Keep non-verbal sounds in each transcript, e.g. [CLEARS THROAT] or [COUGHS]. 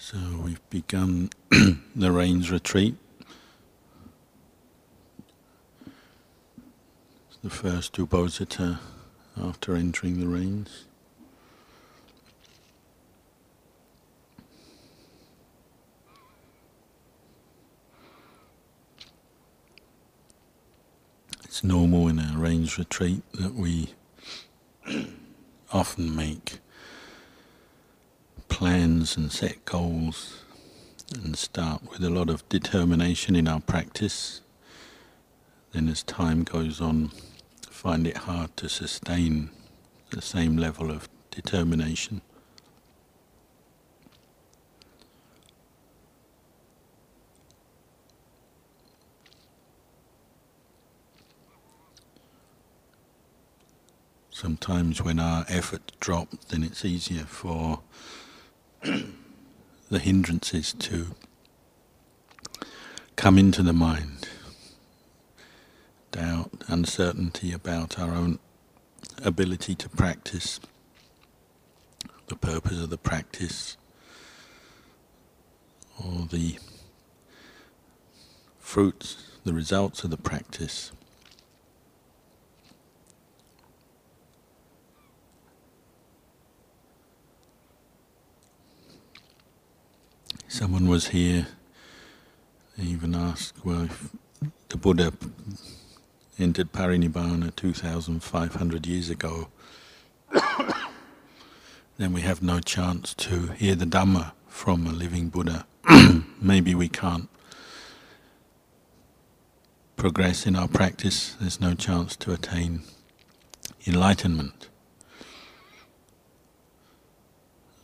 So we've begun [CLEARS THROAT] the rains retreat. It's the first Uposatha after entering the rains. It's normal in a rains retreat that we [CLEARS THROAT] often make plans and set goals and start with a lot of determination in our practice. Then, as time goes on, find it hard to sustain the same level of determination. Sometimes, when our effort drop, then it's easier for [CLEARS THROAT] the hindrances to come into the mind. Doubt, uncertainty about our own ability to practice, the purpose of the practice, or the fruits, the results of the practice. Someone was here, they even asked, well, if the Buddha entered Parinibbana 2,500 years ago, [COUGHS] then we have no chance to hear the Dhamma from a living Buddha. [COUGHS] Maybe we can't progress in our practice, there's no chance to attain enlightenment.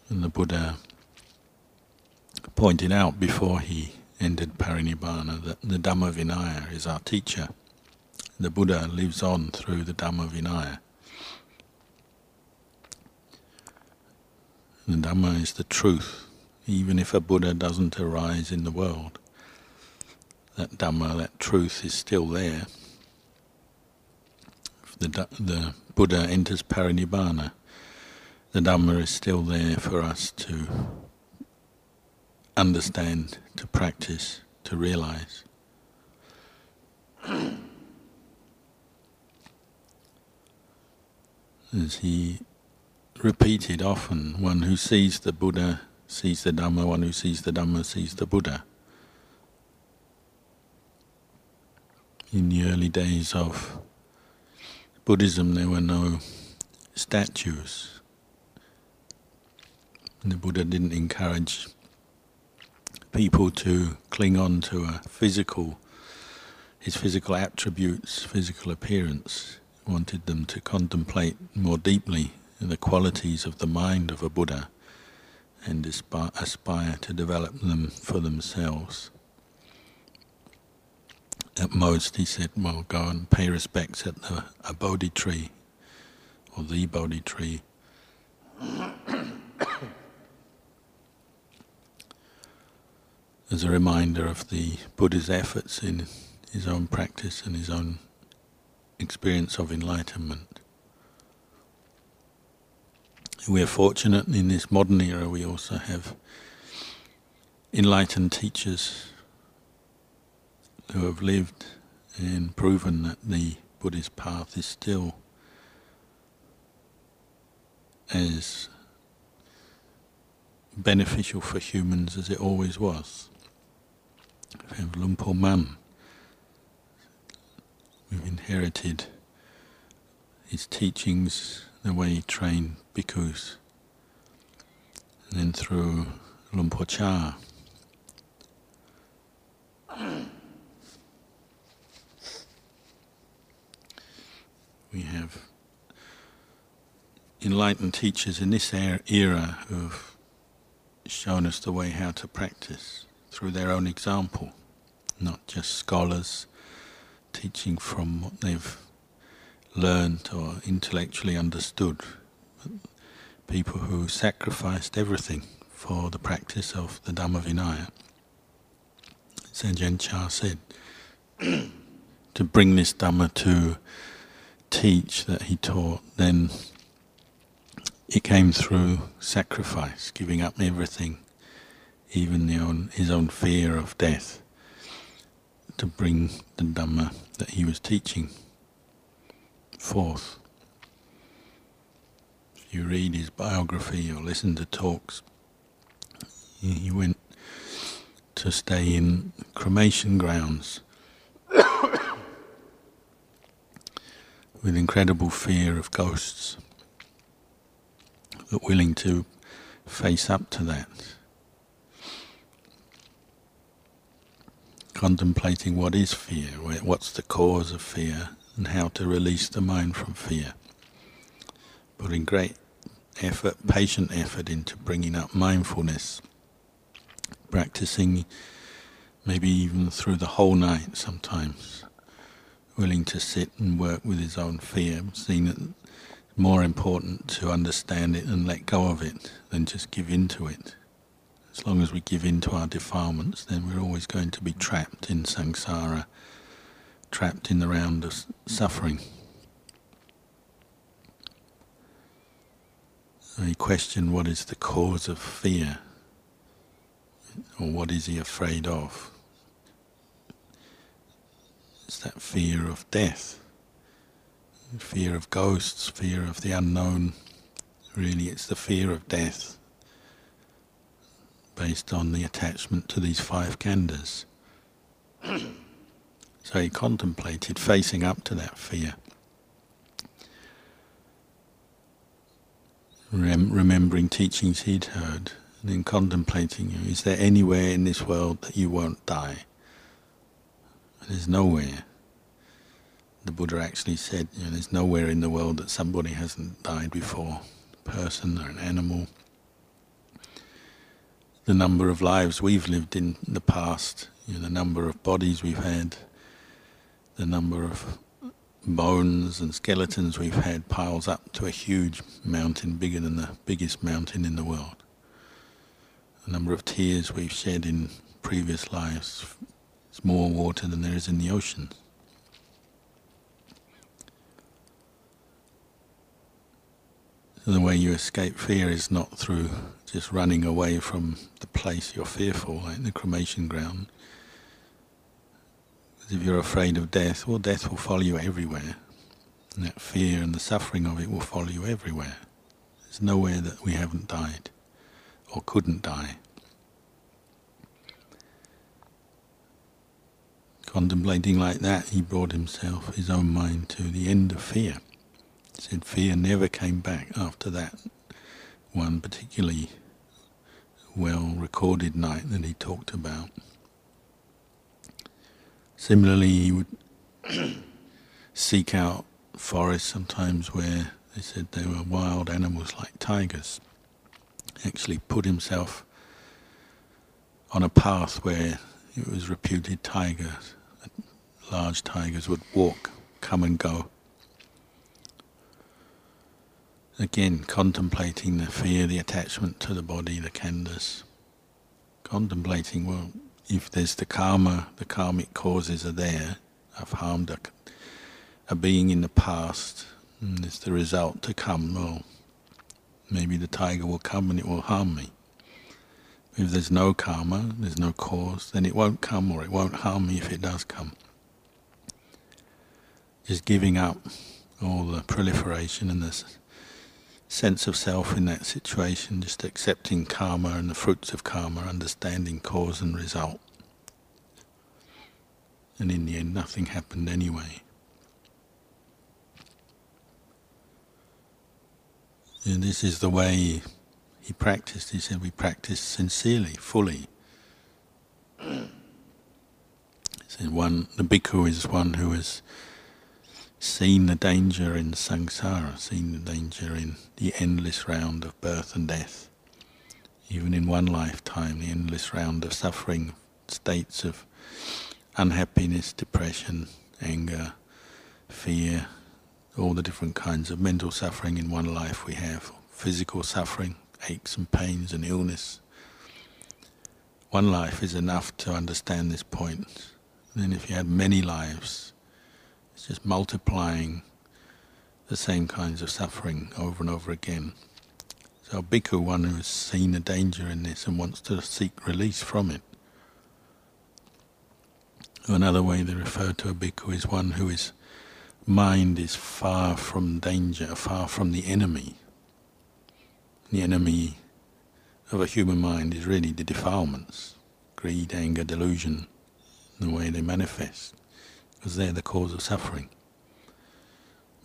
And the Buddha pointed out before he ended parinibbana that the Dhamma Vinaya is our teacher. The Buddha lives on through the Dhamma Vinaya. The Dhamma is the truth, even if a Buddha doesn't arise in the world. That Dhamma, that truth, is still there. If the, the Buddha enters parinibbana, the Dhamma is still there for us to understand, to practice, to realize. As he repeated often, one who sees the Buddha sees the Dhamma, one who sees the Dhamma sees the Buddha. In the early days of Buddhism, there were no statues. The Buddha didn't encourage people to cling on to a physical, his physical attributes, physical appearance. Wanted them to contemplate more deeply the qualities of the mind of a Buddha and aspire, aspire to develop them for themselves. At most, he said, well, go and pay respects at the, a Bodhi tree or the Bodhi tree. A reminder of the Buddha's efforts in his own practice and his own experience of enlightenment. We are fortunate in this modern era, we also have enlightened teachers who have lived and proven that the Buddhist path is still as beneficial for humans as it always was. We have Luang Por Mun. We've inherited his teachings, the way he trained bhikkhus. And then through Luang Por Chah. [CLEARS THROAT] We have enlightened teachers in this er-, era who've shown us the way how to practice through their own example, not just scholars teaching from what they've learned or intellectually understood, but people who sacrificed everything for the practice of the Dhamma Vinaya. Ajahn Chah said, [CLEARS THROAT] to bring this Dhamma to teach that he taught, then it came through sacrifice, giving up everything even own, his own fear of death, to bring the Dhamma that he was teaching forth. If you read his biography or listen to talks, he went to stay in cremation grounds [COUGHS] with incredible fear of ghosts, but willing to face up to that. Contemplating what is fear, what's the cause of fear, and how to release the mind from fear. Putting great effort, patient effort into bringing up mindfulness, practicing maybe even through the whole night sometimes, willing to sit and work with his own fear, seeing it more important to understand it and let go of it than just give in to it. As long as we give in to our defilements, then we're always going to be trapped in samsara, trapped in the round of suffering. So he questioned what is the cause of fear, or what is he afraid of? It's that fear of death, fear of ghosts, fear of the unknown. Really, it's the fear of death based on the attachment to these five khandhas. [CLEARS THROAT] so he contemplated facing up to that fear. Rem- remembering teachings he'd heard, and then contemplating, is there anywhere in this world that you won't die? There's nowhere. The Buddha actually said, you know, there's nowhere in the world that somebody hasn't died before, a person or an animal. The number of lives we've lived in the past, you know, the number of bodies we've had, the number of bones and skeletons we've had piles up to a huge mountain bigger than the biggest mountain in the world. The number of tears we've shed in previous lives there's more water than there is in the ocean. So the way you escape fear is not through just running away from the place you're fearful, like the cremation ground. Because if you're afraid of death, well, death will follow you everywhere. And that fear and the suffering of it will follow you everywhere. There's nowhere that we haven't died or couldn't die. Contemplating like that, he brought himself, his own mind, to the end of fear. He said fear never came back after that one particularly well recorded night that he talked about. Similarly, he would [CLEARS THROAT] seek out forests sometimes where they said there were wild animals like tigers. Actually put himself on a path where it was reputed tigers large tigers would walk, come and go. Again, contemplating the fear, the attachment to the body, the khandhas. Contemplating, well, if there's the karma, the karmic causes are there. I've harmed a, a being in the past, and it's the result to come. Well, maybe the tiger will come and it will harm me. If there's no karma, there's no cause, then it won't come or it won't harm me if it does come just giving up all the proliferation and the sense of self in that situation, just accepting karma and the fruits of karma, understanding cause and result. And in the end, nothing happened anyway. And this is the way he practiced. He said, We practice sincerely, fully. he said, one, the bhikkhu is one who is seen the danger in samsara, seen the danger in the endless round of birth and death. Even in one lifetime, the endless round of suffering, states of unhappiness, depression, anger, fear, all the different kinds of mental suffering in one life we have, physical suffering, aches and pains and illness. One life is enough to understand this point. And then if you had many lives, it's just multiplying the same kinds of suffering over and over again. So a bhikkhu, one who has seen the danger in this and wants to seek release from it. Another way they refer to a bhikkhu is one who is mind is far from danger, far from the enemy. The enemy of a human mind is really the defilements, greed, anger, delusion, the way they manifest, because they're the cause of suffering.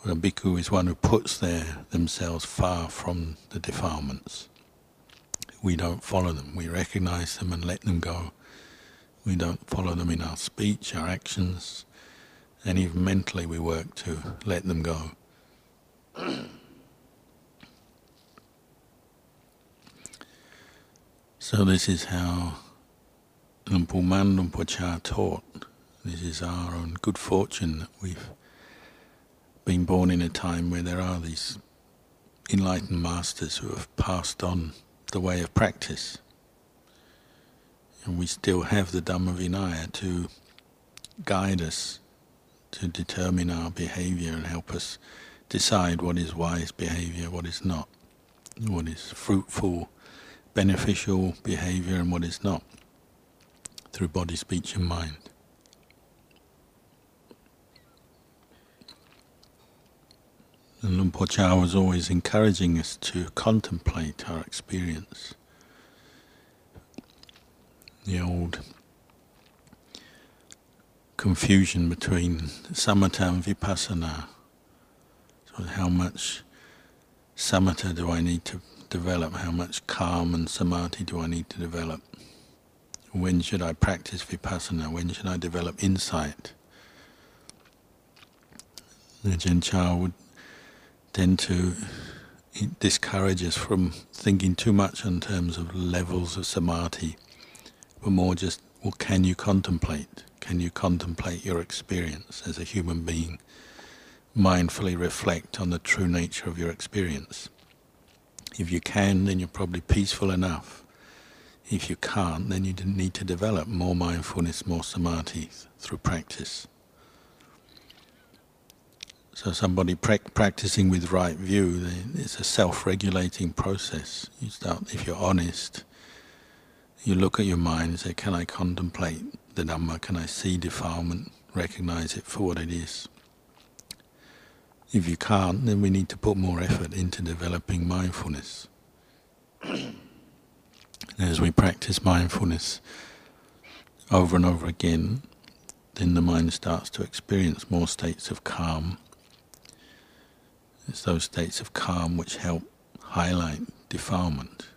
But a bhikkhu is one who puts their, themselves far from the defilements. We don't follow them, we recognize them and let them go. We don't follow them in our speech, our actions, and even mentally we work to let them go. so this is how Pu Mun Pu Chah taught. This is our own good fortune that we've been born in a time where there are these enlightened masters who have passed on the way of practice. And we still have the Dhamma Vinaya to guide us, to determine our behavior and help us decide what is wise behavior, what is not, what is fruitful, beneficial behavior, and what is not, through body, speech, and mind. Luang Por Chah was always encouraging us to contemplate our experience. The old confusion between samatha and vipassana. So how much samatha do I need to develop? How much calm and samadhi do I need to develop? When should I practice vipassana? When should I develop insight? The Ajahn would tend to discourage us from thinking too much in terms of levels of samadhi, but more just, well, can you contemplate? Can you contemplate your experience as a human being? Mindfully reflect on the true nature of your experience. If you can, then you're probably peaceful enough. If you can't, then you need to develop more mindfulness, more samadhi through practice. So somebody pra- practicing with right view, it's a self-regulating process. You start, if you're honest, you look at your mind and say, can I contemplate the Dhamma? Can I see defilement, recognize it for what it is? If you can't, then we need to put more effort into developing mindfulness. As we practice mindfulness over and over again, then the mind starts to experience more states of calm it's those states of calm which help highlight defilement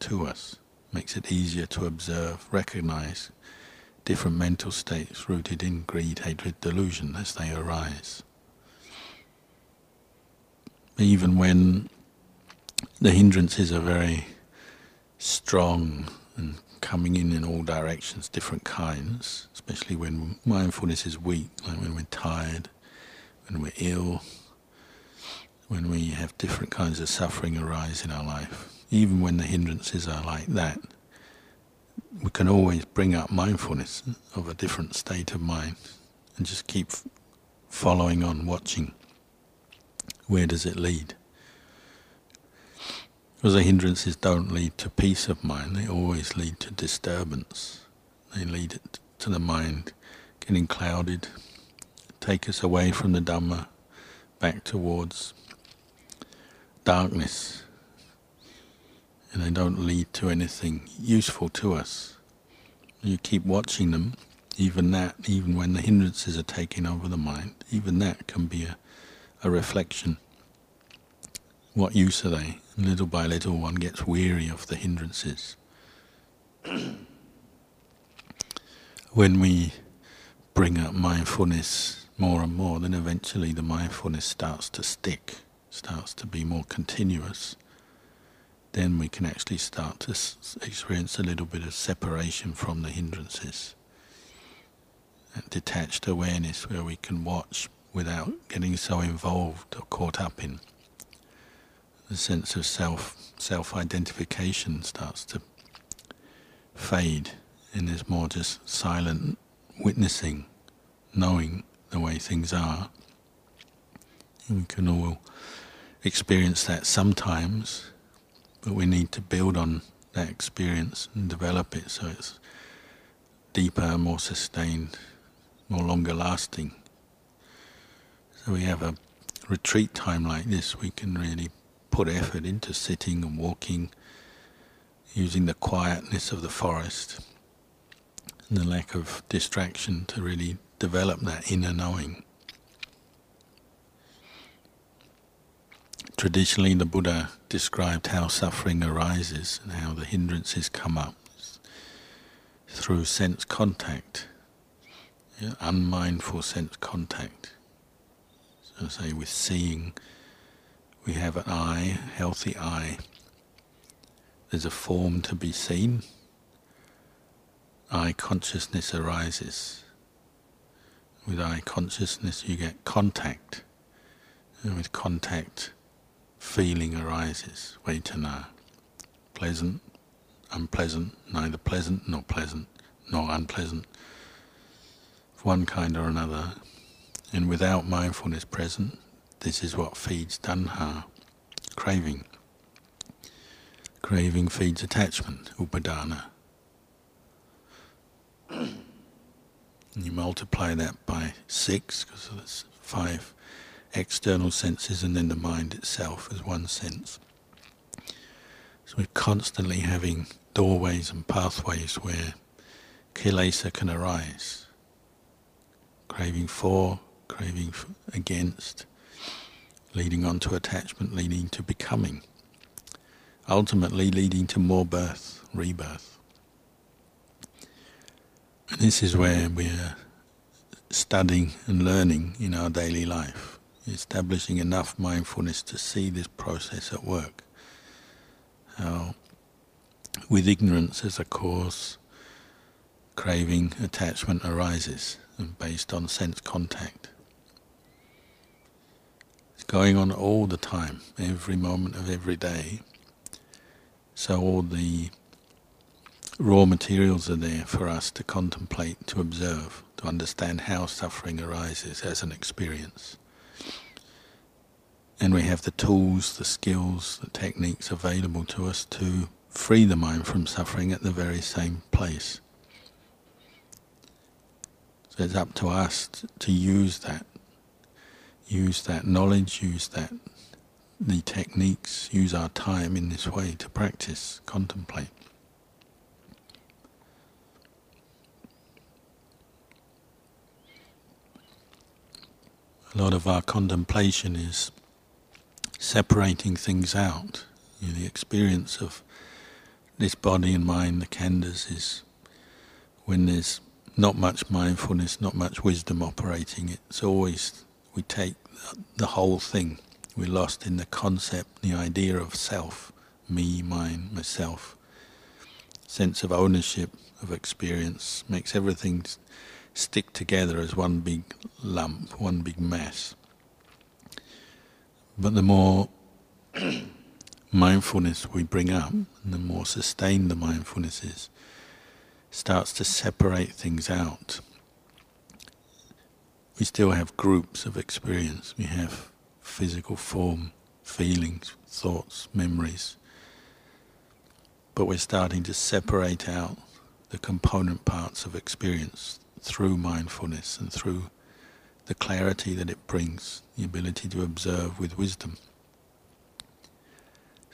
to us, makes it easier to observe, recognize different mental states rooted in greed, hatred, delusion as they arise. Even when the hindrances are very strong and coming in in all directions, different kinds, especially when mindfulness is weak, like when we're tired, when we're ill, when we have different kinds of suffering arise in our life, even when the hindrances are like that, we can always bring up mindfulness of a different state of mind and just keep following on, watching. Where does it lead? Because the hindrances don't lead to peace of mind, they always lead to disturbance. They lead to the mind getting clouded, take us away from the Dhamma, back towards darkness and they don't lead to anything useful to us. You keep watching them, even that, even when the hindrances are taking over the mind, even that can be a, a reflection. What use are they? Little by little, one gets weary of the hindrances. [CLEARS THROAT] when we bring up mindfulness more and more, then eventually the mindfulness starts to stick starts to be more continuous, then we can actually start to experience a little bit of separation from the hindrances. That detached awareness where we can watch without getting so involved or caught up in. The sense of self self identification starts to fade and there's more just silent witnessing, knowing the way things are. And we can all experience that sometimes but we need to build on that experience and develop it so it's deeper, more sustained, more longer lasting. So we have a retreat time like this, we can really put effort into sitting and walking, using the quietness of the forest and the lack of distraction to really develop that inner knowing. Traditionally, the Buddha described how suffering arises and how the hindrances come up through sense contact, yeah, unmindful sense contact. So, say, with seeing, we have an eye, healthy eye. There's a form to be seen. Eye consciousness arises. With eye consciousness, you get contact. And with contact, feeling arises, vedana. Uh, pleasant, unpleasant, neither pleasant nor pleasant, nor unpleasant, of one kind or another. And without mindfulness present, this is what feeds tanha, craving. Craving feeds attachment, upadana. And you multiply that by six, because there's five external senses and then the mind itself as one sense. So we're constantly having doorways and pathways where kilesa can arise. Craving for, craving against, leading on to attachment, leading to becoming, ultimately leading to more birth, rebirth. And this is where we're studying and learning in our daily life establishing enough mindfulness to see this process at work. How, with ignorance as a cause, craving, attachment arises, and based on sense contact. It's going on all the time, every moment of every day. So all the raw materials are there for us to contemplate, to observe, to understand how suffering arises as an experience. And we have the tools, the skills, the techniques available to us to free the mind from suffering at the very same place. So it's up to us to use that, use that knowledge, use that the techniques, use our time in this way to practice, contemplate. A lot of our contemplation is separating things out. You know, the experience of this body and mind, the khandhas, is when there's not much mindfulness, not much wisdom operating. It's always we take the whole thing. We're lost in the concept, the idea of self, me, mine, myself. Sense of ownership of experience makes everything stick together as one big lump, one big mass. But the more [CLEARS THROAT] mindfulness we bring up, and the more sustained the mindfulness is, starts to separate things out. We still have groups of experience. We have physical form, feelings, thoughts, memories. But we're starting to separate out the component parts of experience through mindfulness and through the clarity that it brings, the ability to observe with wisdom.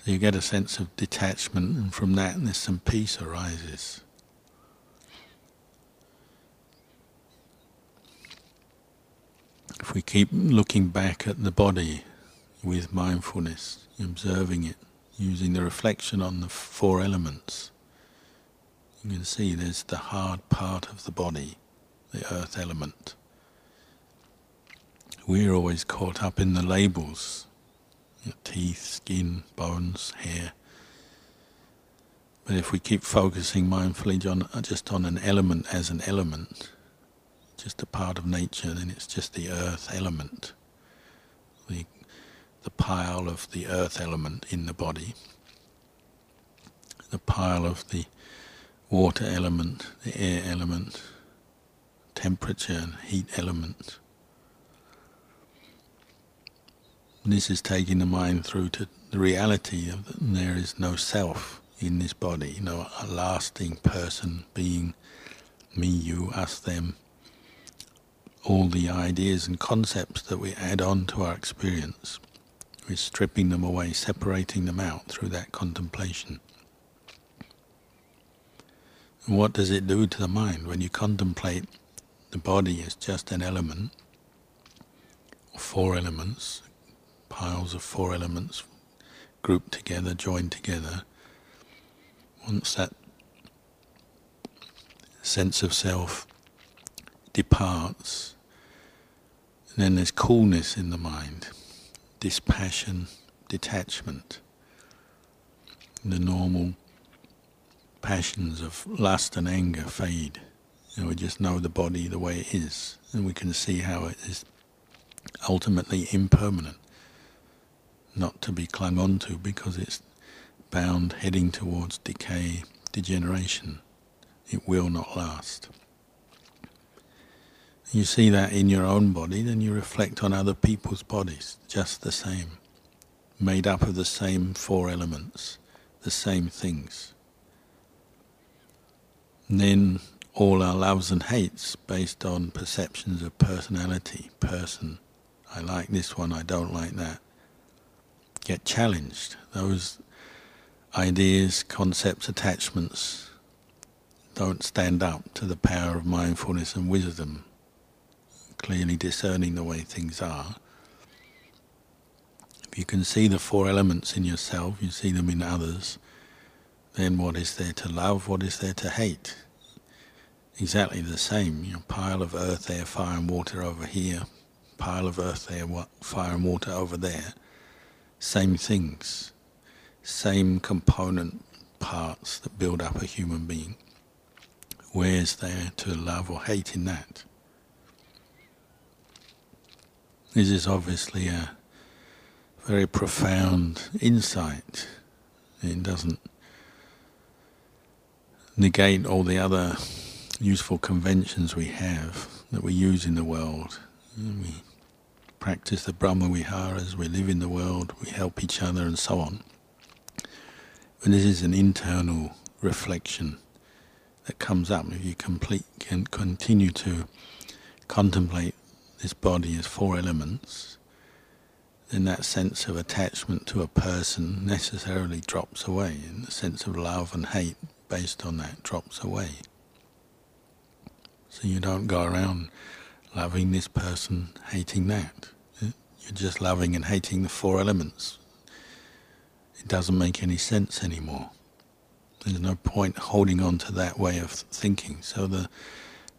So you get a sense of detachment, and from that, there's some peace arises. If we keep looking back at the body with mindfulness, observing it, using the reflection on the four elements, you can see there's the hard part of the body, the earth element we're always caught up in the labels your teeth, skin, bones, hair. But if we keep focusing mindfully on, uh, just on an element as an element, just a part of nature, then it's just the earth element, the, the pile of the earth element in the body, the pile of the water element, the air element, temperature and heat element. This is taking the mind through to the reality of that there is no self in this body, you know, a lasting person, being, me, you, us, them, all the ideas and concepts that we add on to our experience. We're stripping them away, separating them out through that contemplation. And what does it do to the mind when you contemplate the body as just an element, four elements, piles of four elements grouped together, joined together? Once that sense of self departs, then there's coolness in the mind, dispassion, detachment. The normal passions of lust and anger fade. Know, we just know the body the way it is, and we can see how it is ultimately impermanent, not to be clung onto because it's bound heading towards decay, degeneration. It will not last you see that in your own body, then you reflect on other people's bodies, just the same, made up of the same four elements, the same things. And then all our loves and hates based on perceptions of personality, person. I like this one, I don't like that. Get challenged. Those ideas, concepts, attachments don't stand up to the power of mindfulness and wisdom clearly discerning the way things are. If you can see the four elements in yourself, you see them in others, then what is there to love, what is there to hate? Exactly the same. You know, pile of earth, air, fire and water over here, pile of earth, air, fire and water over there. Same things, same component parts that build up a human being. Where's there to love or hate in that? This is obviously a very profound insight. It doesn't negate all the other useful conventions we have that we use in the world. We practice the Brahma Viharas, we live in the world, we help each other, and so on. But this is an internal reflection that comes up if you complete, can continue to contemplate this body as four elements, then that sense of attachment to a person necessarily drops away, and the sense of love and hate based on that drops away. So you don't go around loving this person, hating that. You're just loving and hating the four elements. It doesn't make any sense anymore. There's no point holding on to that way of thinking. So the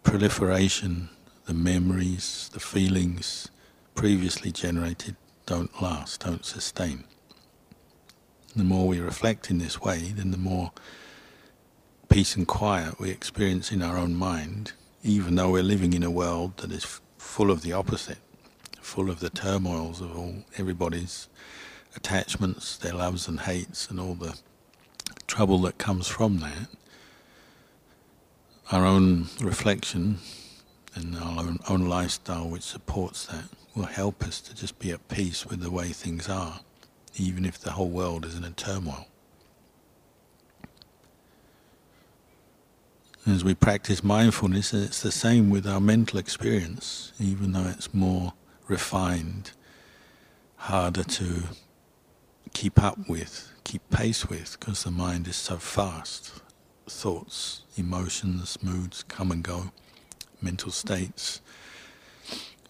proliferation the memories, the feelings previously generated don't last, don't sustain. The more we reflect in this way, then the more peace and quiet we experience in our own mind, even though we're living in a world that is full of the opposite, full of the turmoils of all everybody's attachments, their loves and hates, and all the trouble that comes from that. Our own reflection and our own, own lifestyle which supports that will help us to just be at peace with the way things are, even if the whole world is in a turmoil. As we practice mindfulness, it's the same with our mental experience, even though it's more refined, harder to keep up with, keep pace with, because the mind is so fast. Thoughts, emotions, moods come and go mental states,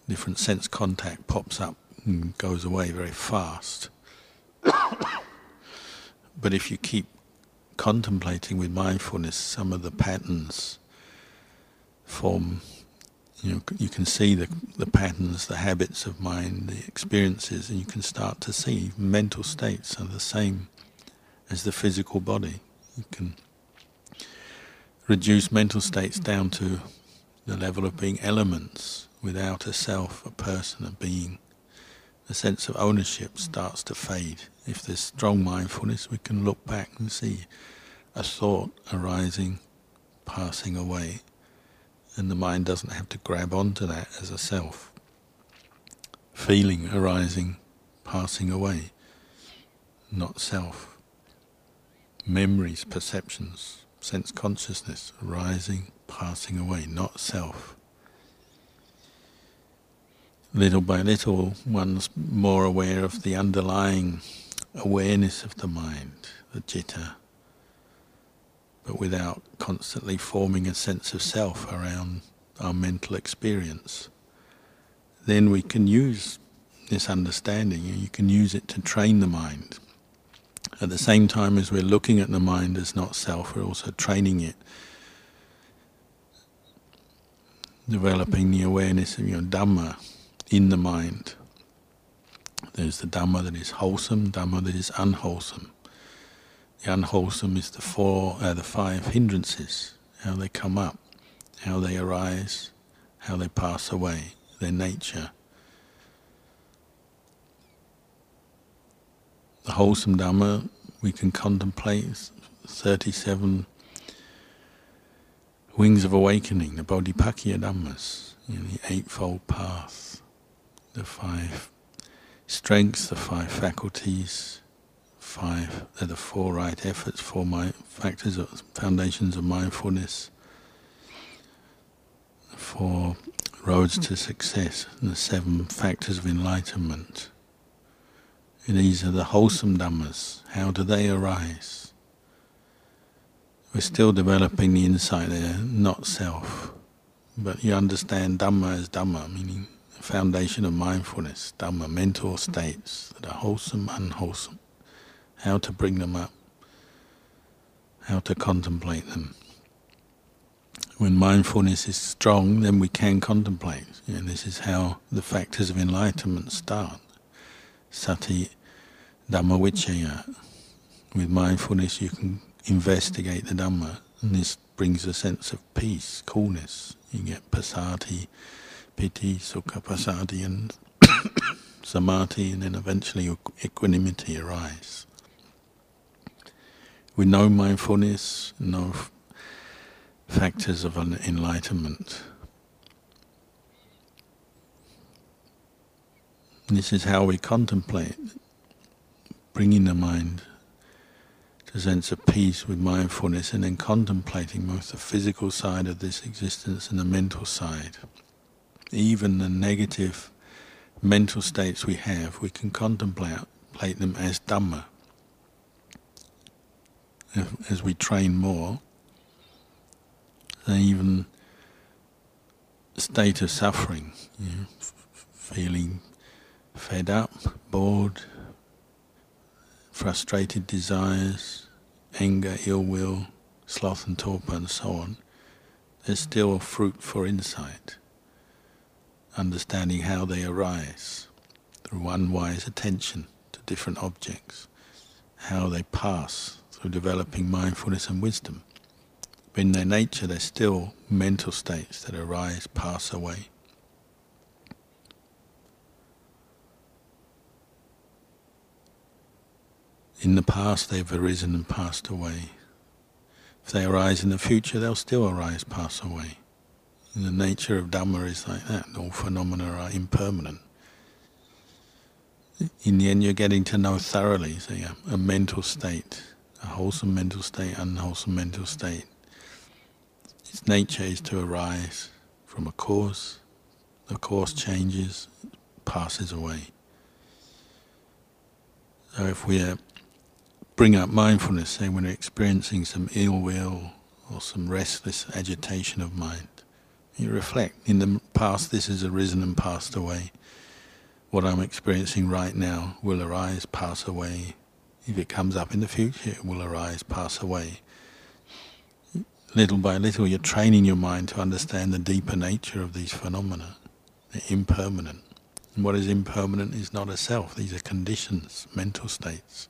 different sense contact pops up and goes away very fast. [COUGHS] but if you keep contemplating with mindfulness, some of the patterns form. You know, you can see the the patterns, the habits of mind, the experiences, and you can start to see mental states are the same as the physical body. You can reduce mental states down to the level of being elements without a self, a person, a being, the sense of ownership starts to fade. If there's strong mindfulness, we can look back and see a thought arising, passing away, and the mind doesn't have to grab onto that as a self. Feeling arising, passing away. not self. Memories, perceptions, sense consciousness arising, passing away, not self. Little by little, one's more aware of the underlying awareness of the mind, the citta, but without constantly forming a sense of self around our mental experience. Then we can use this understanding, you can use it to train the mind. At the same time as we're looking at the mind as not self, we're also training it developing the awareness of your Dhamma in the mind. There's the Dhamma that is wholesome, Dhamma that is unwholesome. The unwholesome is the four, uh, the five hindrances, how they come up, how they arise, how they pass away, their nature. The wholesome Dhamma we can contemplate 37 wings of awakening, the Bodhipakkhiya Dhammas, you know, the Eightfold Path, the five strengths, the five faculties, five, they're the four right efforts, four my, factors, of, foundations of mindfulness, the four roads to success, and the seven factors of enlightenment. And these are the wholesome Dhammas. How do they arise? We're still developing the insight there, not self. But you understand Dhamma as Dhamma, meaning the foundation of mindfulness, Dhamma, mental states that are wholesome, unwholesome. How to bring them up, how to contemplate them. When mindfulness is strong, then we can contemplate. And this is how the factors of enlightenment start. Sati Dhamma Vichaya. With mindfulness, you can investigate the Dhamma, and this brings a sense of peace, coolness. You get passaddhi, piti, sukha, passaddhi, and samadhi, and then eventually equanimity arise. With no mindfulness, no factors of enlightenment. This is how we contemplate, bringing the mind to sense of peace with mindfulness and then contemplating both the physical side of this existence and the mental side. Even the negative mental states we have, we can contemplate them as Dhamma. As we train more, even state of suffering, you know, feeling fed up, bored, frustrated desires, anger, ill will, sloth and torpor, and so on, there's still fruit for insight, understanding how they arise through unwise attention to different objects, how they pass through developing mindfulness and wisdom. But in their nature, they're still mental states that arise, pass away. In the past, they've arisen and passed away. If they arise in the future, they'll still arise, pass away. The nature of Dhamma is like that. All phenomena are impermanent. In the end, you're getting to know thoroughly, say, a, a mental state, a wholesome mental state, unwholesome mental state. Its nature is to arise from a cause. The cause changes, passes away. So if we are bring up mindfulness, say when we're experiencing some ill will or some restless agitation of mind. You reflect, in the past this has arisen and passed away. What I'm experiencing right now will arise, pass away. If it comes up in the future, it will arise, pass away. Little by little, you're training your mind to understand the deeper nature of these phenomena. They're impermanent. And what is impermanent is not a self, these are conditions, mental states.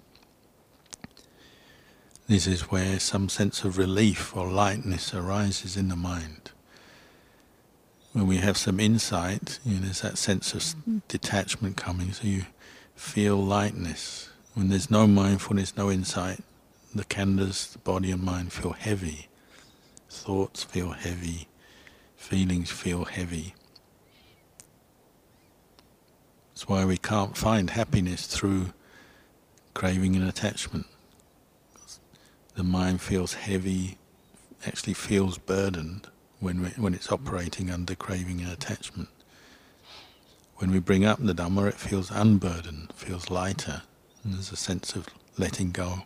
This is where some sense of relief or lightness arises in the mind. When we have some insight, you know, there's that sense of mm-hmm. detachment coming, so you feel lightness. When there's no mindfulness, no insight, the khandhas, the body and mind feel heavy. Thoughts feel heavy. Feelings feel heavy. That's why we can't find happiness through craving and attachment. The mind feels heavy, actually feels burdened when, we, when it's operating under craving and attachment. When we bring up the Dhamma, it feels unburdened, feels lighter, and there's a sense of letting go.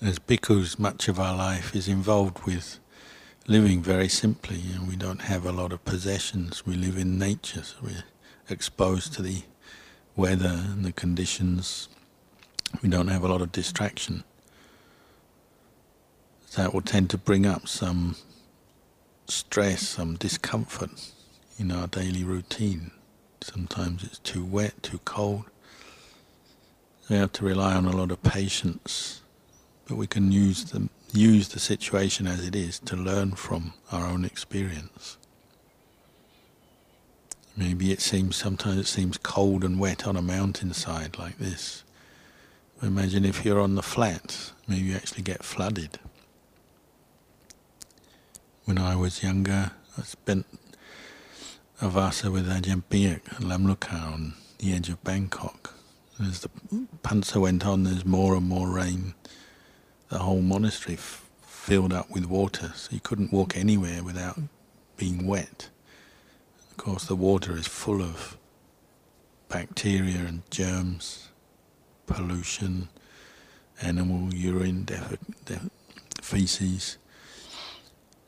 As bhikkhus, much of our life is involved with living very simply, and we don't have a lot of possessions. We live in nature, so we're exposed to the weather and the conditions. We don't have a lot of distraction. That will tend to bring up some stress, some discomfort in our daily routine. Sometimes it's too wet, too cold. We have to rely on a lot of patience but we can use the, use the situation as it is to learn from our own experience. Maybe it seems, sometimes it seems cold and wet on a mountainside like this. Imagine if you're on the flats, maybe you actually get flooded. When I was younger, I spent a vasa with Ajahn Piak and Lam Luk Ka on the edge of Bangkok. As the pansa went on, there's more and more rain the whole monastery f- filled up with water, so you couldn't walk anywhere without being wet. Course, the water is full of bacteria and germs, pollution, animal urine, feces.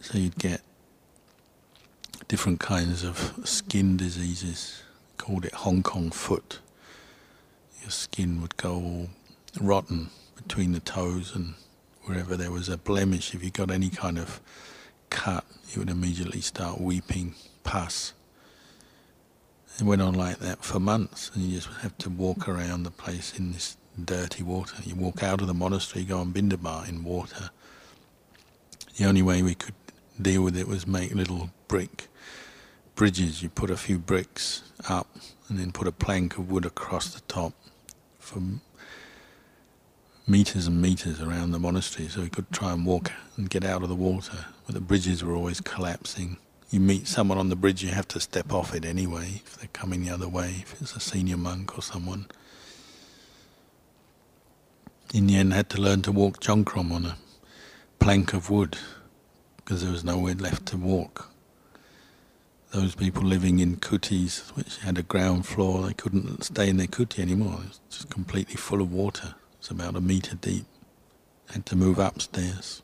So you'd get different kinds of skin diseases. Called it Hong Kong foot. Your skin would go all rotten between the toes and wherever there was a blemish, if you got any kind of cut, you would immediately start weeping pus. It went on like that for months, and you just have to walk around the place in this dirty water. You walk out of the monastery, go on pindapat in water. The only way we could deal with it was make little brick bridges. You put a few bricks up, and then put a plank of wood across the top for meters and meters around the monastery so we could try and walk and get out of the water. But the bridges were always collapsing. You meet someone on the bridge, you have to step off it anyway if they're coming the other way, if it's a senior monk or someone. In the end, I had to learn to walk Jongkrom on a plank of wood because there was nowhere left to walk. Those people living in kutis, which had a ground floor, they couldn't stay in their kuti anymore. It was just completely full of water. It's about a meter deep. Had to move upstairs.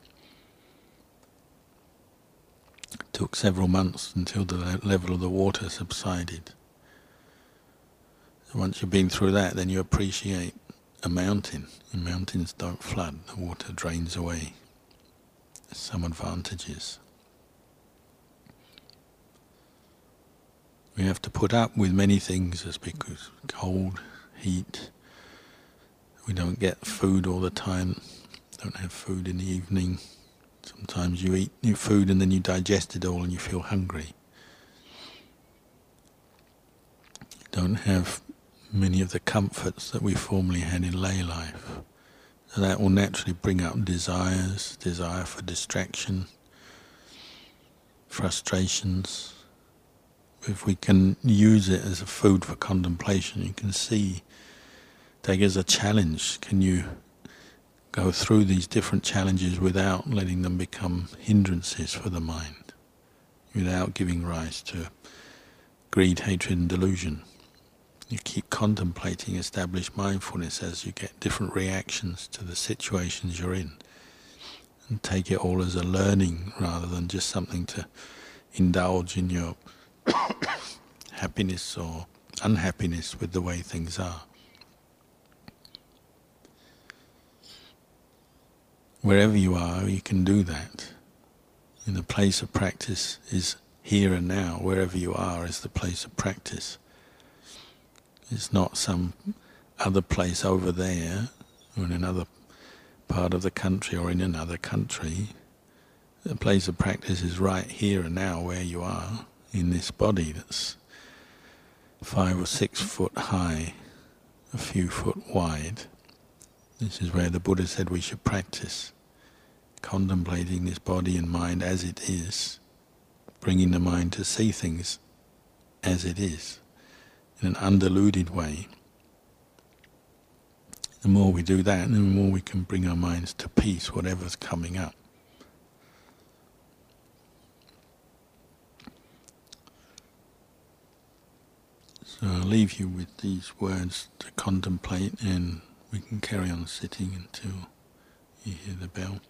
It took several months until the level of the water subsided. Once you've been through that, then you appreciate a mountain. The mountains don't flood, the water drains away. There's some advantages. We have to put up with many things as because cold, heat, we don't get food all the time. Don't have food in the evening. Sometimes you eat your food and then you digest it all and you feel hungry. You don't have many of the comforts that we formerly had in lay life. So that will naturally bring up desires, desire for distraction, frustrations. If we can use it as a food for contemplation, you can see take as a challenge. Can you go through these different challenges without letting them become hindrances for the mind, without giving rise to greed, hatred, and delusion? You keep contemplating established mindfulness as you get different reactions to the situations you're in. And take it all as a learning rather than just something to indulge in your [COUGHS] happiness or unhappiness with the way things are. Wherever you are, you can do that. And the place of practice is here and now. Wherever you are is the place of practice. It's not some other place over there or in another part of the country or in another country. The place of practice is right here and now where you are in this body that's five or six foot high, a few foot wide. This is where the Buddha said we should practice. contemplating this body and mind as it is, bringing the mind to see things as it is, in an undiluted way. The more we do that, the more we can bring our minds to peace, whatever's coming up. So I'll leave you with these words to contemplate, and we can carry on sitting until you hear the bell.